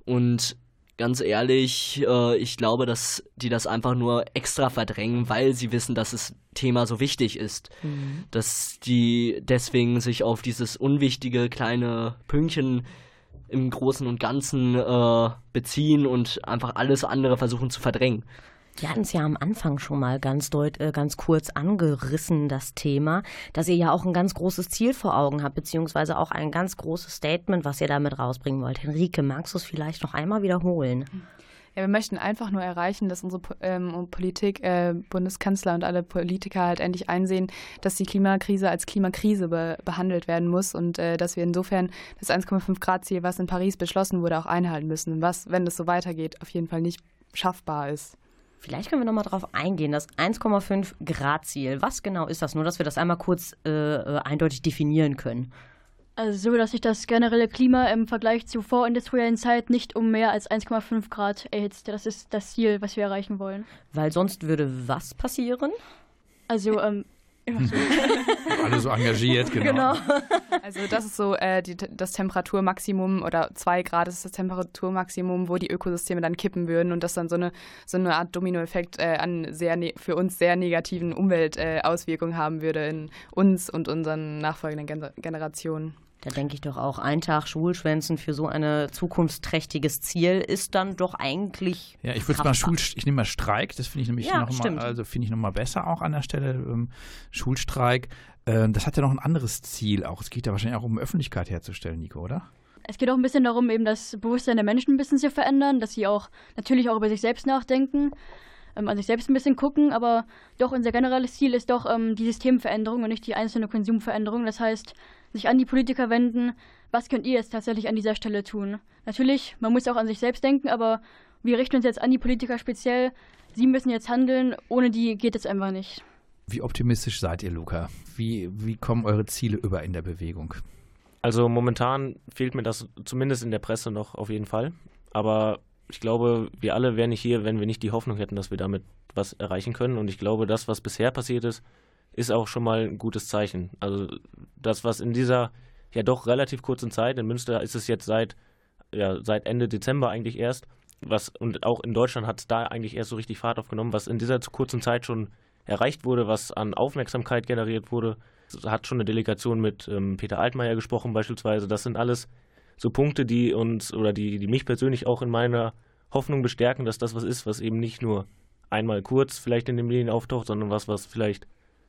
Und ganz ehrlich, äh, ich glaube, dass die das einfach nur extra verdrängen, weil sie wissen, dass das Thema so wichtig ist. Dass die deswegen sich auf dieses unwichtige kleine Pünktchen im Großen und Ganzen äh, beziehen und einfach alles andere versuchen zu verdrängen. Wir hatten es ja am Anfang schon mal ganz, deut äh, ganz kurz angerissen, das Thema, dass ihr ja auch ein ganz großes Ziel vor Augen habt, beziehungsweise auch ein ganz großes Statement, was ihr damit rausbringen wollt. Henrike, magst du es vielleicht noch einmal wiederholen? Ja, wir möchten einfach nur erreichen, dass unsere ähm, Politik, äh, Bundeskanzler und alle Politiker halt endlich einsehen, dass die Klimakrise als Klimakrise be behandelt werden muss und äh, dass wir insofern das 1,5 Grad Ziel, was in Paris beschlossen wurde, auch einhalten müssen, was, wenn es so weitergeht, auf jeden Fall nicht schaffbar ist. Vielleicht können wir nochmal drauf eingehen, das 1,5 Grad Ziel. Was genau ist das? Nur, dass wir das einmal kurz äh, äh, eindeutig definieren können. Also so, dass sich das generelle Klima im Vergleich zur vorindustriellen Zeit nicht um mehr als 1,5 Grad erhitzt. Das ist das Ziel, was wir erreichen wollen. Weil sonst würde was passieren? Also, ähm, *laughs* Alle so engagiert, genau. Also das ist so äh, die, das Temperaturmaximum oder zwei Grad ist das Temperaturmaximum, wo die Ökosysteme dann kippen würden und das dann so eine, so eine Art Dominoeffekt äh, an sehr ne für uns sehr negativen Umweltauswirkungen äh, haben würde in uns und unseren nachfolgenden Gen Generationen. Da denke ich doch auch, ein Tag Schulschwänzen für so ein zukunftsträchtiges Ziel ist dann doch eigentlich. Ja, ich würde mal. Schul, ich nehme mal Streik, das finde ich nämlich Ja, noch mal, stimmt. also finde ich noch mal besser auch an der Stelle ähm, Schulstreik. Äh, das hat ja noch ein anderes Ziel auch. Es geht ja wahrscheinlich auch um Öffentlichkeit herzustellen, Nico, oder? es geht auch ein bisschen darum, eben das Bewusstsein der Menschen ein bisschen zu verändern, dass sie auch natürlich auch über sich selbst nachdenken, ähm, an sich selbst ein bisschen gucken, aber doch unser generelles Ziel ist doch ähm, die Systemveränderung und nicht die einzelne Konsumveränderung. Das heißt, sich an die Politiker wenden, was könnt ihr jetzt tatsächlich an dieser Stelle tun? Natürlich, man muss auch an sich selbst denken, aber wir richten uns jetzt an die Politiker speziell. Sie müssen jetzt handeln, ohne die geht es einfach nicht. Wie optimistisch seid ihr, Luca? Wie, wie kommen eure Ziele über in der Bewegung? Also momentan fehlt mir das zumindest in der Presse noch auf jeden Fall. Aber ich glaube, wir alle wären nicht hier, wenn wir nicht die Hoffnung hätten, dass wir damit was erreichen können. Und ich glaube, das, was bisher passiert ist, ist auch schon mal ein gutes Zeichen. Also das, was in dieser ja doch relativ kurzen Zeit, in Münster ist es jetzt seit, ja, seit Ende Dezember eigentlich erst, was, und auch in Deutschland hat es da eigentlich erst so richtig Fahrt aufgenommen, was in dieser kurzen Zeit schon erreicht wurde, was an Aufmerksamkeit generiert wurde. Hat schon eine Delegation mit ähm, Peter Altmaier gesprochen beispielsweise. Das sind alles so Punkte, die uns oder die, die mich persönlich auch in meiner Hoffnung bestärken, dass das was ist, was eben nicht nur einmal kurz vielleicht in den Medien auftaucht, sondern was, was vielleicht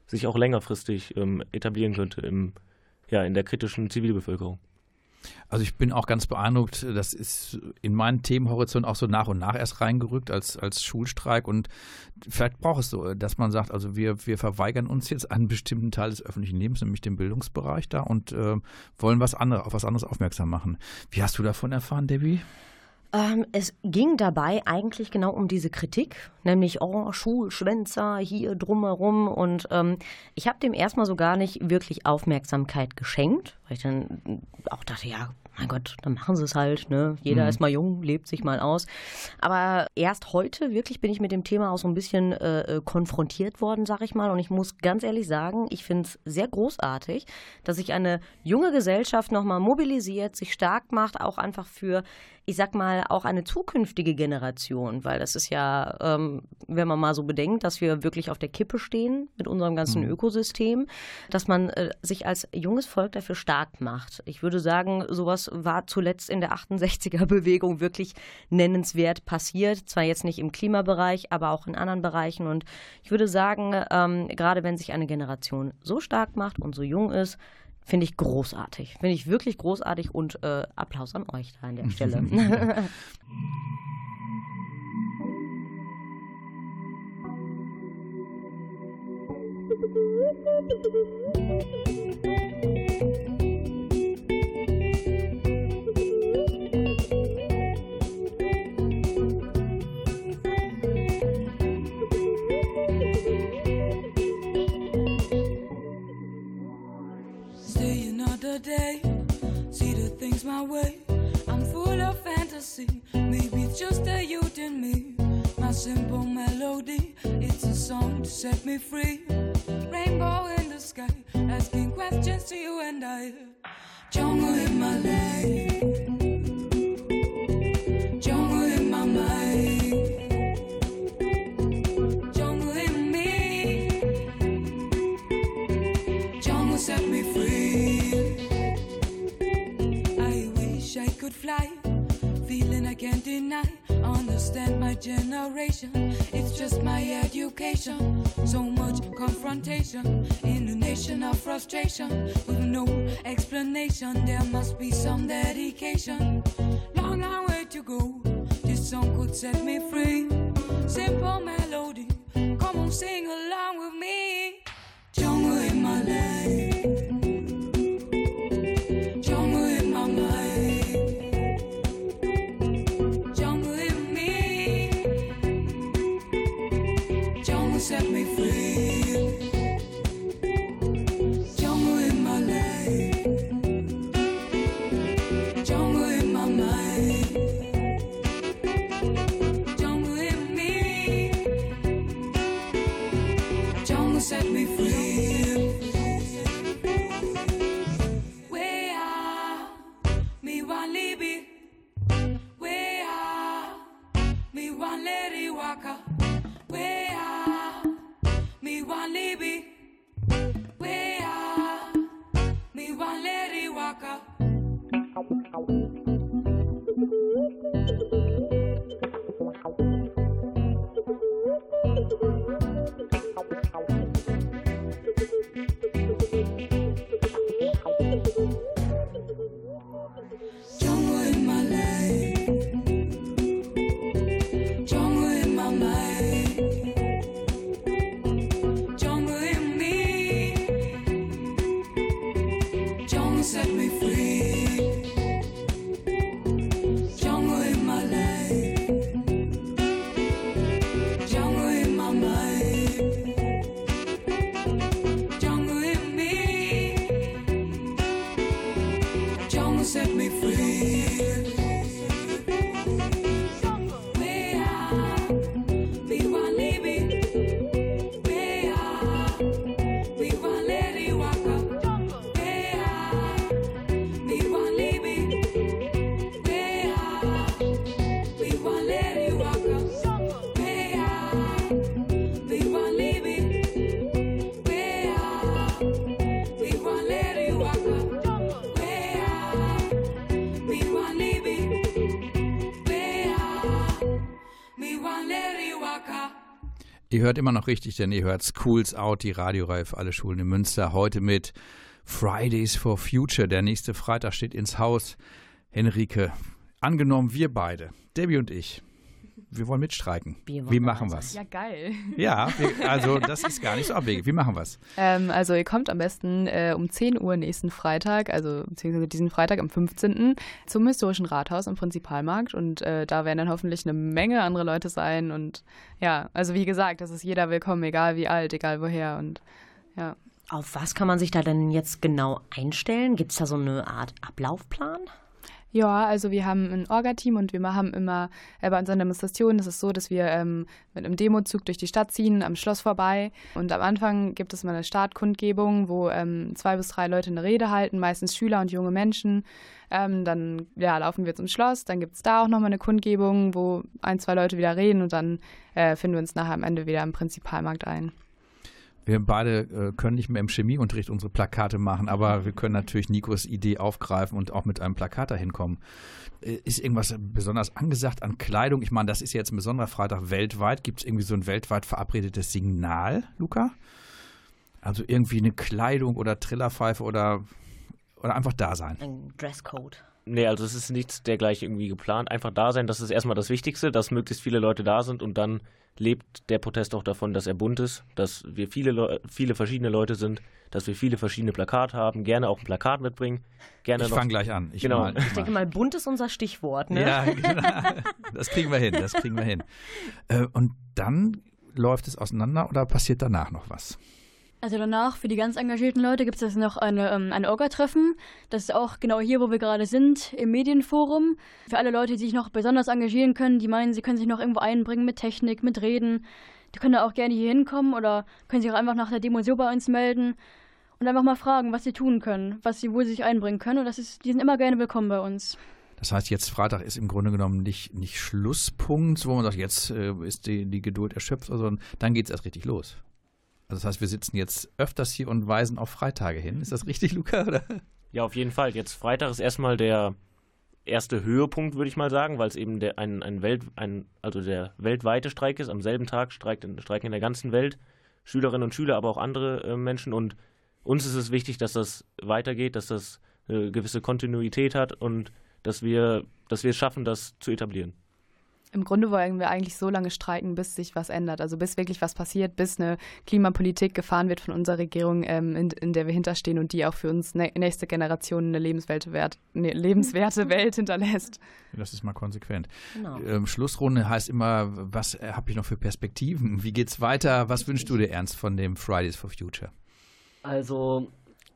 sich auch längerfristig ähm, etablieren könnte im, ja, in der kritischen Zivilbevölkerung. Also ich bin auch ganz beeindruckt, das ist in meinen Themenhorizont auch so nach und nach erst reingerückt als, als Schulstreik und vielleicht braucht es so, dass man sagt, also wir, wir verweigern uns jetzt einen bestimmten Teil des öffentlichen Lebens, nämlich den Bildungsbereich da und äh, wollen was andere, auf was anderes aufmerksam machen. Wie hast du davon erfahren, Debbie? Ähm, es ging dabei eigentlich genau um diese Kritik, nämlich, oh, Schulschwänzer hier drumherum. Und ähm, ich habe dem erstmal so gar nicht wirklich Aufmerksamkeit geschenkt, weil ich dann auch dachte, ja, mein Gott, dann machen sie es halt. Ne? Jeder Mhm. ist mal jung, lebt sich mal aus. Aber erst heute wirklich bin ich mit dem Thema auch so ein bisschen äh, äh, konfrontiert worden, sag ich mal. Und ich muss ganz ehrlich sagen, ich finde es sehr großartig, dass sich eine junge Gesellschaft nochmal mobilisiert, sich stark macht, auch einfach für ich sag mal, auch eine zukünftige Generation, weil das ist ja, ähm, wenn man mal so bedenkt, dass wir wirklich auf der Kippe stehen mit unserem ganzen Mhm. Ökosystem, dass man äh, sich als junges Volk dafür stark macht. Ich würde sagen, sowas war zuletzt in der 68er-Bewegung wirklich nennenswert passiert. Zwar jetzt nicht im Klimabereich, aber auch in anderen Bereichen. Und ich würde sagen, ähm, gerade wenn sich eine Generation so stark macht und so jung ist, Finde ich großartig. Finde ich wirklich großartig und äh, Applaus an euch da an der *laughs* Stelle. Stay *laughs* *laughs* things my way. I'm full of fantasy, maybe it's just a youth in me. My simple melody, it's a song to set me free. Rainbow in the sky, asking questions to you and I. Jungle in my life, could fly, feeling I can't deny. Understand my generation, it's just my education. So much confrontation in a nation of frustration with no explanation. There must be some dedication. Long, long way to go. This song could set me free. Simple melody, come on, sing along set me free. Ihr hört immer noch richtig, denn ihr hört Schools Out, die Radioreihe für alle Schulen in Münster. Heute mit Fridays for Future. Der nächste Freitag steht ins Haus. Henrike, angenommen wir beide, Debbie und ich, wir wollen mitstreiken. Wir wollen Wir machen dabei was. Ja, geil. *laughs* Ja, wir, also das ist gar nicht so abwegig. Wir machen was. Ähm, also ihr kommt am besten äh, um 10 Uhr nächsten Freitag, also beziehungsweise diesen Freitag am 15. zum historischen Rathaus am Prinzipalmarkt und äh, da werden dann hoffentlich eine Menge andere Leute sein und ja, also wie gesagt, das ist jeder willkommen, egal wie alt, egal woher und ja. Auf was kann man sich da denn jetzt genau einstellen? Gibt es da so eine Art Ablaufplan? Ja, also wir haben ein Orga-Team und wir haben immer äh, bei unseren Demonstrationen, das ist so, dass wir ähm, mit einem Demozug durch die Stadt ziehen, am Schloss vorbei. Und am Anfang gibt es mal eine Startkundgebung, wo ähm, zwei bis drei Leute eine Rede halten, meistens Schüler und junge Menschen. Ähm, dann ja, laufen wir zum Schloss, dann gibt es da auch nochmal eine Kundgebung, wo ein, zwei Leute wieder reden und dann äh, finden wir uns nachher am Ende wieder am Prinzipalmarkt ein. Wir beide äh, können nicht mehr im Chemieunterricht unsere Plakate machen, aber wir können natürlich Nikos Idee aufgreifen und auch mit einem Plakat dahin kommen. Äh, ist irgendwas besonders angesagt an Kleidung? Ich meine, das ist jetzt ein besonderer Freitag weltweit. Gibt es irgendwie so ein weltweit verabredetes Signal, Luca? Also irgendwie eine Kleidung oder Trillerpfeife oder oder einfach da sein? Ein Dresscode. Nee, also es ist nichts dergleichen irgendwie geplant. Einfach da sein, das ist erstmal das Wichtigste, dass möglichst viele Leute da sind und dann lebt der Protest auch davon, dass er bunt ist, dass wir viele, Leu viele verschiedene Leute sind, dass wir viele verschiedene Plakate haben, gerne auch ein Plakat mitbringen. Gerne Ich noch- fange gleich an. Ich Genau. mal- Ich denke mal, bunt ist unser Stichwort, ne? Ja, genau. das kriegen wir hin, das kriegen wir hin. Äh, und dann läuft es auseinander oder passiert danach noch was? Also danach, für die ganz engagierten Leute, gibt es noch eine, ähm, ein Orga-Treffen. Das ist auch genau hier, wo wir gerade sind, im Medienforum. Für alle Leute, die sich noch besonders engagieren können, die meinen, sie können sich noch irgendwo einbringen mit Technik, mit Reden. Die können da auch gerne hier hinkommen oder können sich auch einfach nach der Demo so bei uns melden und einfach mal fragen, was sie tun können, was sie, wo sie sich einbringen können. Und das ist, die sind immer gerne willkommen bei uns. Das heißt, jetzt Freitag ist im Grunde genommen nicht, nicht Schlusspunkt, wo man sagt, jetzt äh, ist die, die Geduld erschöpft, sondern dann geht es erst richtig los. Also das heißt, wir sitzen jetzt öfters hier und weisen auf Freitage hin. Ist das richtig, Luca? Oder? Ja, auf jeden Fall. Jetzt Freitag ist erstmal der erste Höhepunkt, würde ich mal sagen, weil es eben der, ein, ein Welt, ein, also der weltweite Streik ist. Am selben Tag streiken in der ganzen Welt Schülerinnen und Schüler, aber auch andere äh, Menschen. Und uns ist es wichtig, dass das weitergeht, dass das eine gewisse Kontinuität hat und dass wir, dass wir es schaffen, das zu etablieren. Im Grunde wollen wir eigentlich so lange streiken, bis sich was ändert. Also bis wirklich was passiert, bis eine Klimapolitik gefahren wird von unserer Regierung, ähm, in, in der wir hinterstehen und die auch für uns nä- nächste Generation eine lebenswerte, Wert, nee, lebenswerte *laughs* Welt hinterlässt. Das ist mal konsequent. Genau. Ähm, Schlussrunde heißt immer, was äh, habe ich noch für Perspektiven? Wie geht's weiter? Was wünschst du dir ernst von dem Fridays for Future? Also,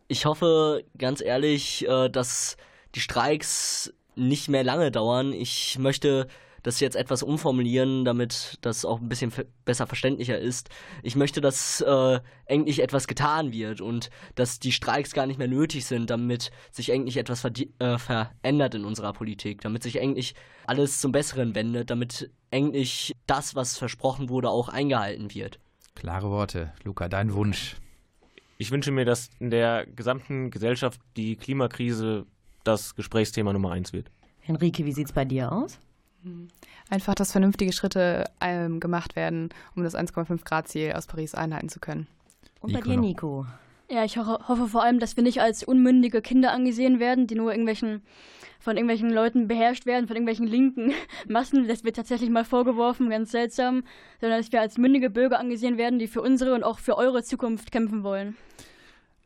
ich hoffe ganz ehrlich, äh, dass die Streiks nicht mehr lange dauern. Ich möchte das jetzt etwas umformulieren, damit das auch ein bisschen besser verständlicher ist. Ich möchte, dass äh, endlich etwas getan wird und dass die Streiks gar nicht mehr nötig sind, damit sich endlich etwas äh, verändert in unserer Politik, damit sich endlich alles zum Besseren wendet, damit endlich das, was versprochen wurde, auch eingehalten wird. Klare Worte. Luca, dein Wunsch. Ich wünsche mir, dass in der gesamten Gesellschaft die Klimakrise das Gesprächsthema Nummer eins wird. Henrike, wie sieht's bei dir aus? Einfach, dass vernünftige Schritte ähm, gemacht werden, um das 1,5 Grad Ziel aus Paris einhalten zu können. Und bei Nico dir. Nico? Ja, ich ho hoffe vor allem, dass wir nicht als unmündige Kinder angesehen werden, die nur irgendwelchen von irgendwelchen Leuten beherrscht werden, von irgendwelchen linken *laughs* Massen. Das wird tatsächlich mal vorgeworfen, ganz seltsam, sondern dass wir als mündige Bürger angesehen werden, die für unsere und auch für eure Zukunft kämpfen wollen.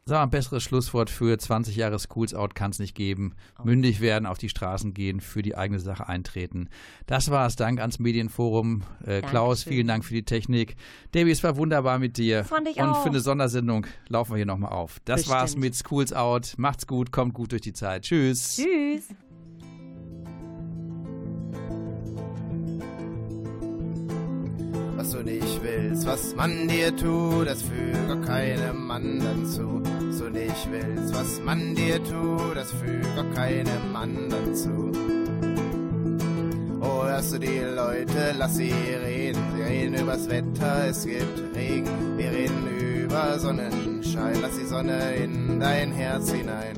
Sag mal, ein besseres Schlusswort für 20 Jahre Schools Out kann es nicht geben. Mündig werden, auf die Straßen gehen, für die eigene Sache eintreten. Das war's. Dank ans Medienforum. Äh, Klaus, vielen Dank für die Technik. Debbie, es war wunderbar mit dir. Fand ich Und auch. für eine Sondersendung laufen wir hier nochmal auf. Das Bestimmt. war's mit Schools Out. Macht's gut, kommt gut durch die Zeit. Tschüss. Tschüss. Was du nicht willst, was man dir tut, das füge keinem anderen zu. Was du nicht willst, was man dir tut, das füge keinem anderen zu. Oh, hörst du die Leute, lass sie reden. Sie reden übers Wetter, es gibt Regen. Wir reden über Sonnenschein, lass die Sonne in dein Herz hinein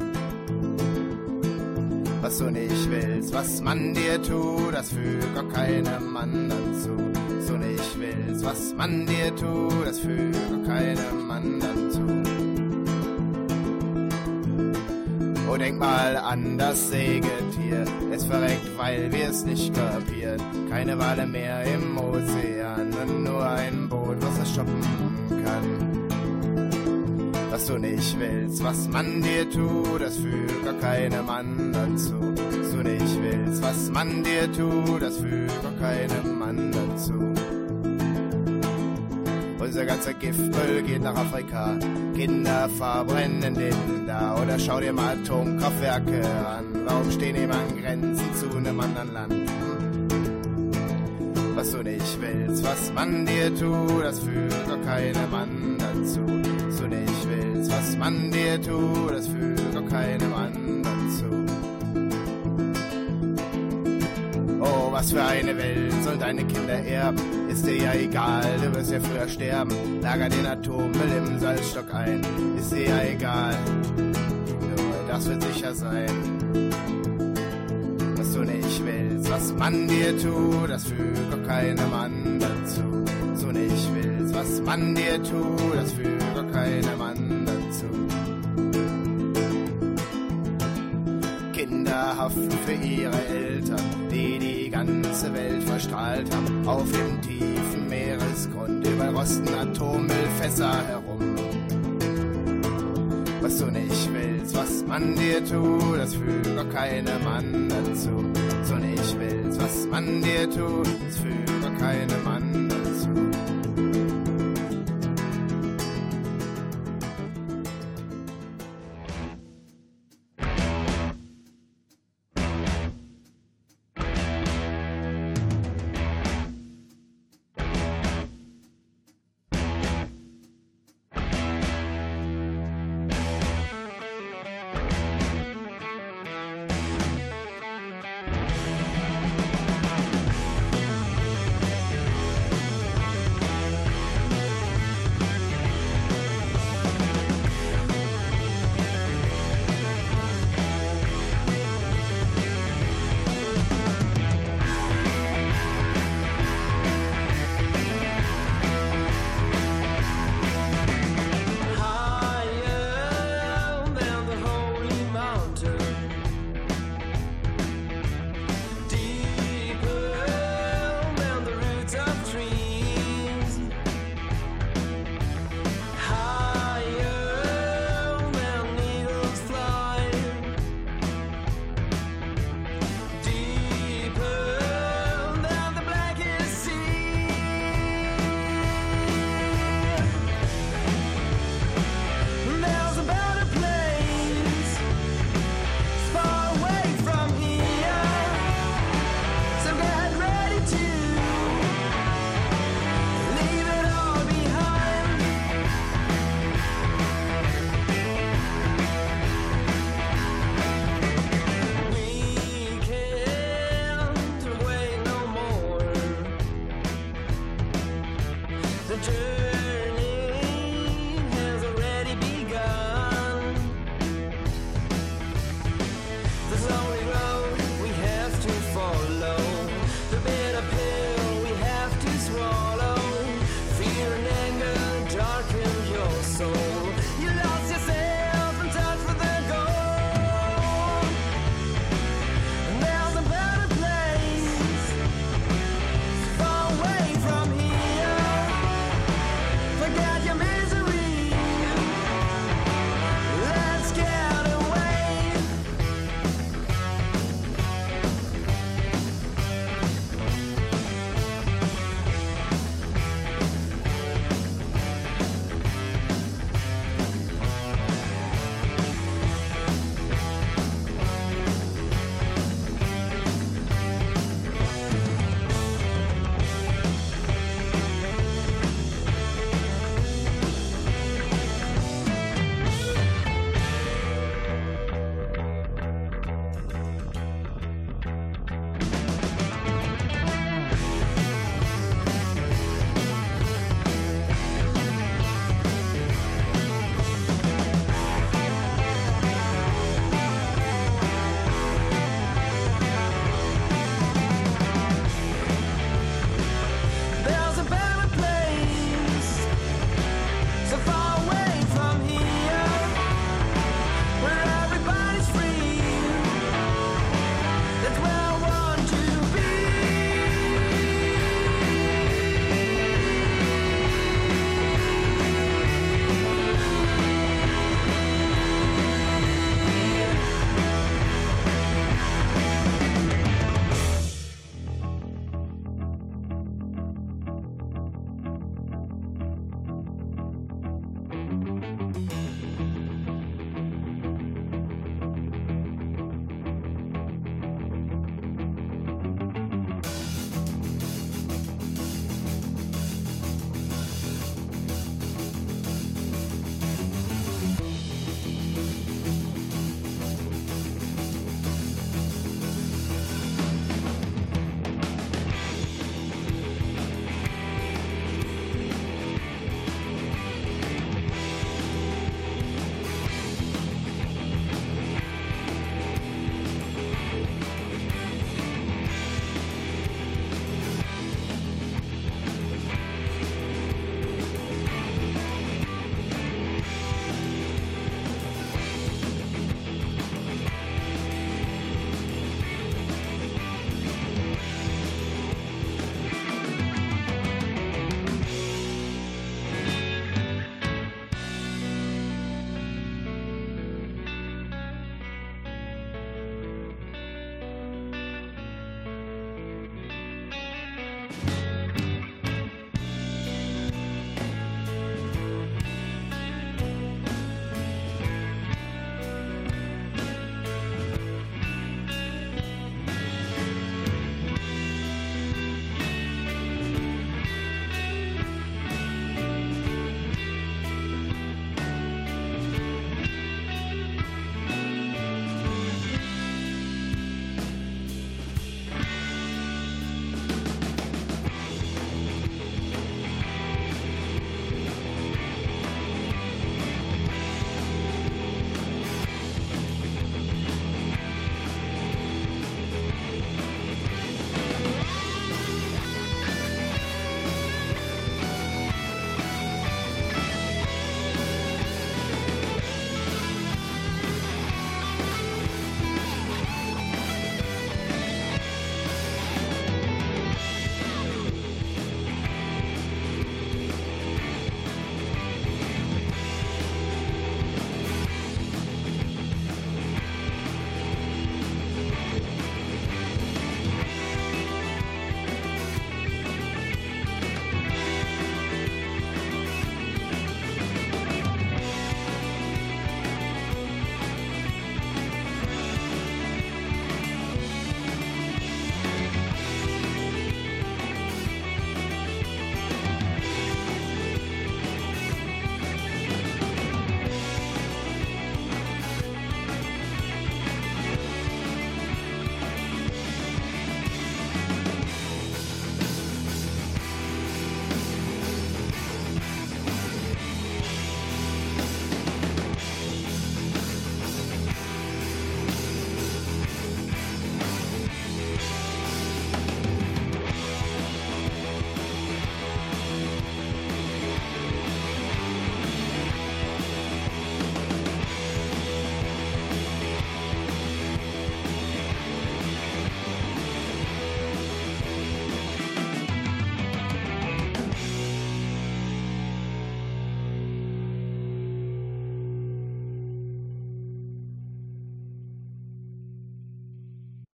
was du nicht willst, was man dir tut, das füge keinem anderen zu. Was du nicht willst, was man dir tut, das füge keinem anderen zu. Oh, denk mal an das Sägetier, es verreckt, weil wir es nicht kapieren. Keine Wale mehr im Ozean und nur ein Boot, was es stoppen kann was du nicht willst, was man dir tut, das füge keinem anderen zu. Was du nicht willst, was man dir tut, das füge keinem anderen zu. Unser ganzer Giftmüll geht nach Afrika. Kinder verbrennen den da. Oder schau dir mal Atomkraftwerke an. Warum stehen eben an Grenzen zu einem anderen Land? Was du nicht willst, was man dir tut, das füge keinem anderen zu. Was du nicht willst, was man dir tut, das füge keinem anderen zu. Oh, was für eine Welt soll deine Kinder erben? Ist dir ja egal, du wirst ja früher sterben. Lager den Atommüll im Salzstock ein, ist dir ja egal. Das wird sicher sein. Was du nicht willst, was man dir tut, das füge keinem anderen zu. Was du nicht willst, was man dir tut, das füge keinem anderen zu. Waffen für ihre Eltern, die ganze Welt verstrahlt haben. Auf dem tiefen Meeresgrund, überall rosten Atommüllfässer herum. Was du nicht willst, was man dir tut, das füge keinem Mann dazu. So nicht willst, was man dir tut, das füge keinem Mann